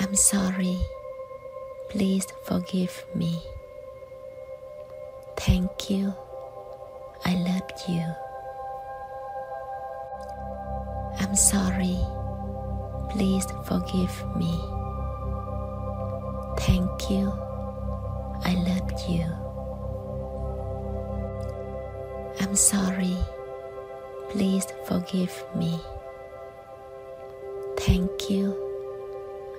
I'm sorry. Please forgive me. Thank you. I love you. I'm sorry. Please forgive me. Thank you. I love you. I'm sorry. Please forgive me. Thank you.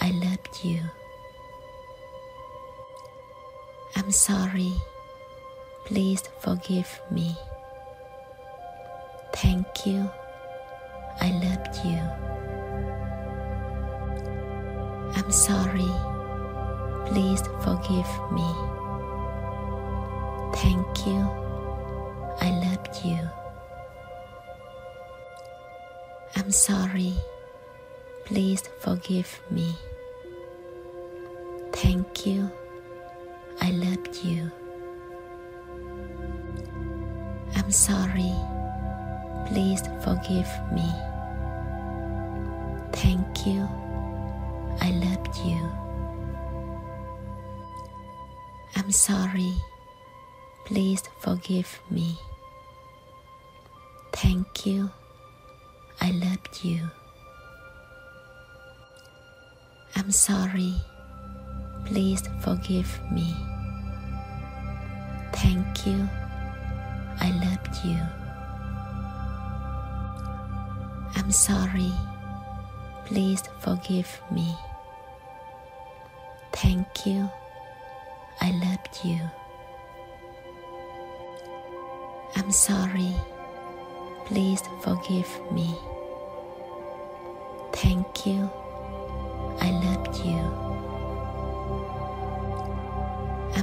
I loved you. I'm sorry. Please forgive me. Thank you. I loved you. I'm sorry. Please forgive me. Thank you. I love you. I'm sorry. Please forgive me. Thank you. I love you. I'm sorry. Please forgive me. Thank you. I love you. I'm sorry. Please forgive me. Thank you. I love you. I'm sorry. Please forgive me. Thank you. I love you. I'm sorry. Please forgive me. Thank you. I love you. I'm sorry. Please forgive me. Thank you. I love you.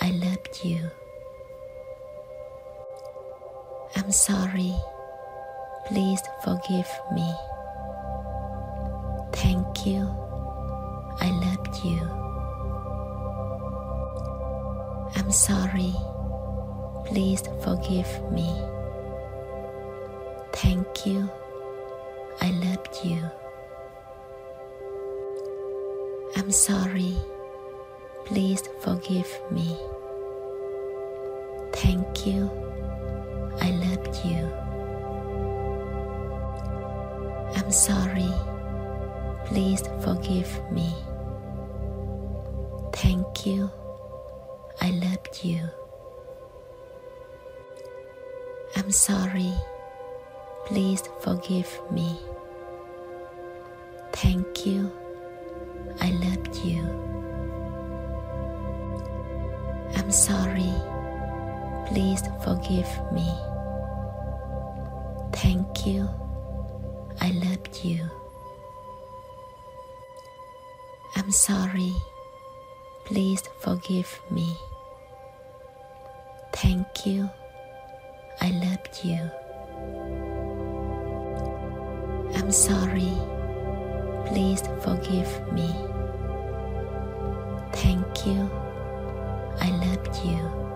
I loved you. I'm sorry. Please forgive me. Thank you. I loved you. I'm sorry. Please forgive me. Thank you. I love you. I'm sorry. Please forgive me. Thank you. I love you. I'm sorry. Please forgive me. Thank you. I love you. I'm sorry. Please forgive me. Thank you. I love you. I'm sorry. Please forgive me. Thank you. I love you. I'm sorry. Please forgive me. Thank you. I love you. I'm sorry. Please forgive me. Thank you. I love you.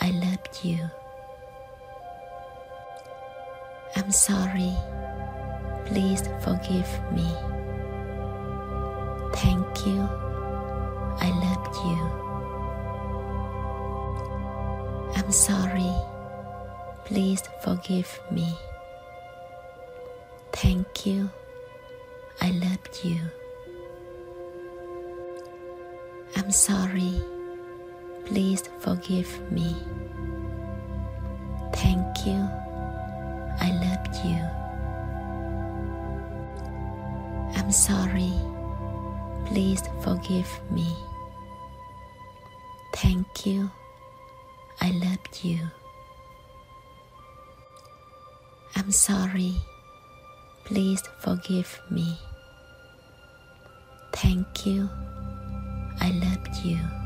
I loved you. I'm sorry. Please forgive me. Thank you. I loved you. I'm sorry. Please forgive me. Thank you. I love you. I'm sorry. Please forgive me. Thank you. I love you. I'm sorry. Please forgive me. Thank you. I love you. I'm sorry. Please forgive me. Thank you. I love you.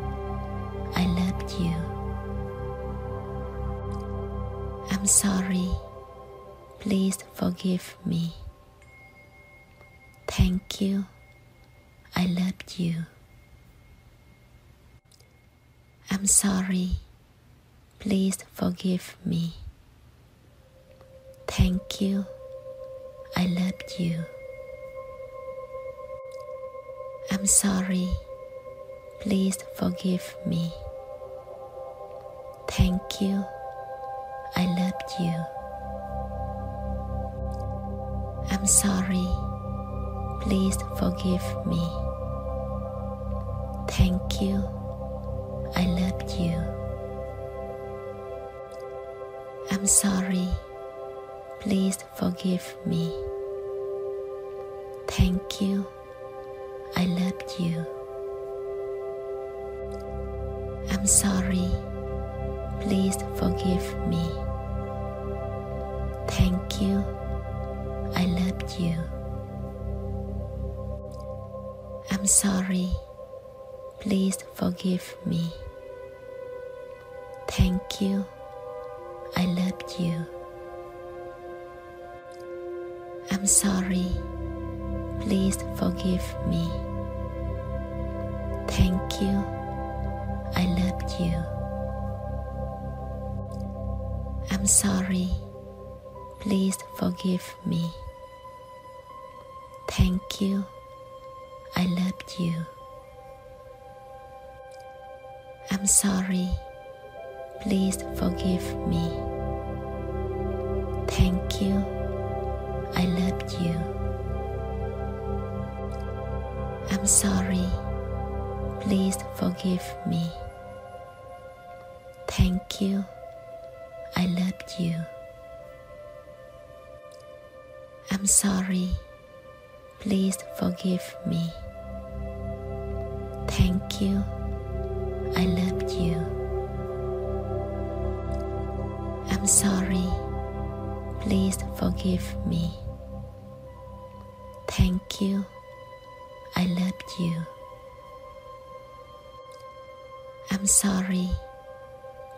You. I'm sorry. Please forgive me. Thank you. I love you. I'm sorry. Please forgive me. Thank you. I love you. I'm sorry. Please forgive me. Thank you. I love you. I'm sorry. Please forgive me. Thank you. I love you. I'm sorry. Please forgive me. Thank you. I love you. I'm sorry. Please forgive me. Thank you. I love you. I'm sorry. Please forgive me. Thank you. I love you. I'm sorry. Please forgive me. Thank you. I love you. I'm sorry. Please forgive me. Thank you. I love you. I'm sorry. Please forgive me. Thank you. I love you. I'm sorry. Please forgive me. Thank you. I loved you. I'm sorry. Please forgive me. Thank you. I loved you. I'm sorry. Please forgive me. Thank you. I love you. I'm sorry.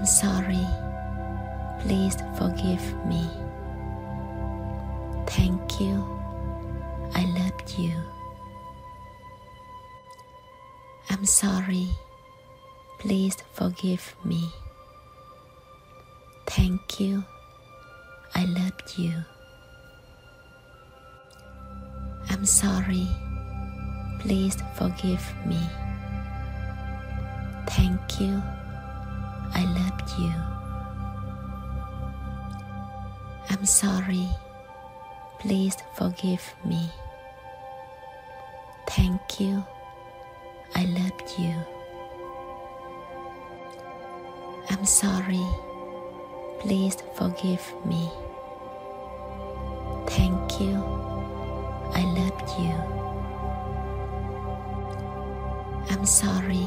I'm sorry. Please forgive me. Thank you. I love you. I'm sorry. Please forgive me. Thank you. I love you. I'm sorry. Please forgive me. Thank you. I loved you. I'm sorry. Please forgive me. Thank you. I loved you. I'm sorry. Please forgive me. Thank you. I love you. I'm sorry.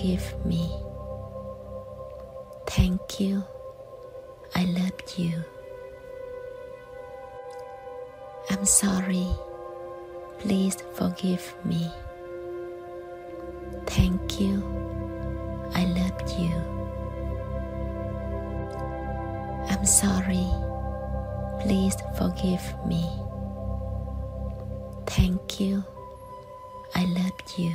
Forgive me. Thank you. I love you. I'm sorry. Please forgive me. Thank you. I love you. I'm sorry. Please forgive me. Thank you. I love you.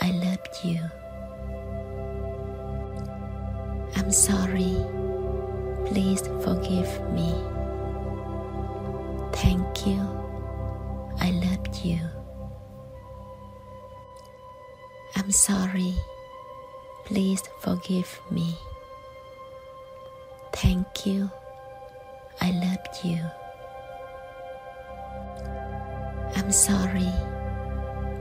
I loved you. I'm sorry. Please forgive me. Thank you. I loved you. I'm sorry. Please forgive me. Thank you. I love you. I'm sorry.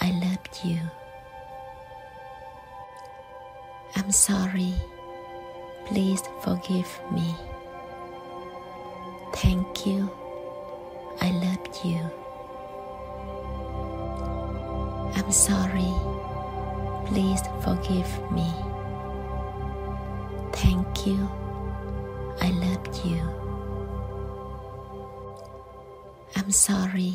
I loved you. I'm sorry. Please forgive me. Thank you. I loved you. I'm sorry. Please forgive me. Thank you. I love you. I'm sorry.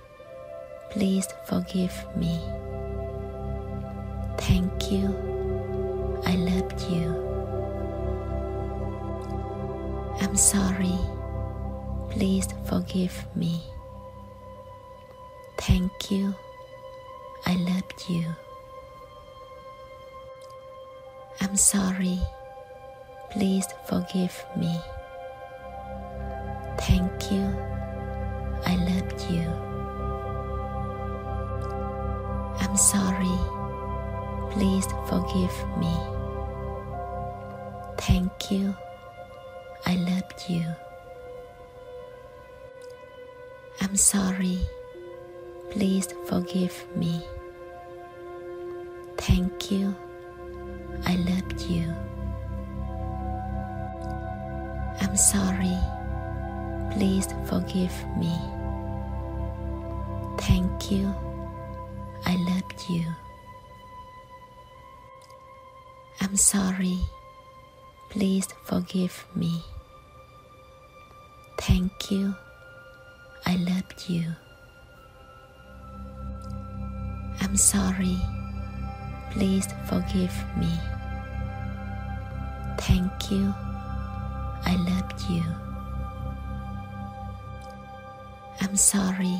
Please forgive me. Thank you. I love you. I'm sorry. Please forgive me. Thank you. I love you. I'm sorry. Please forgive me. Thank you. I love you. I'm sorry. Please forgive me. Thank you. I love you. I'm sorry. Please forgive me. Thank you. I love you. I'm sorry. Please forgive me. Thank you. I loved you. I'm sorry. Please forgive me. Thank you. I loved you. I'm sorry. Please forgive me. Thank you. I love you. I'm sorry.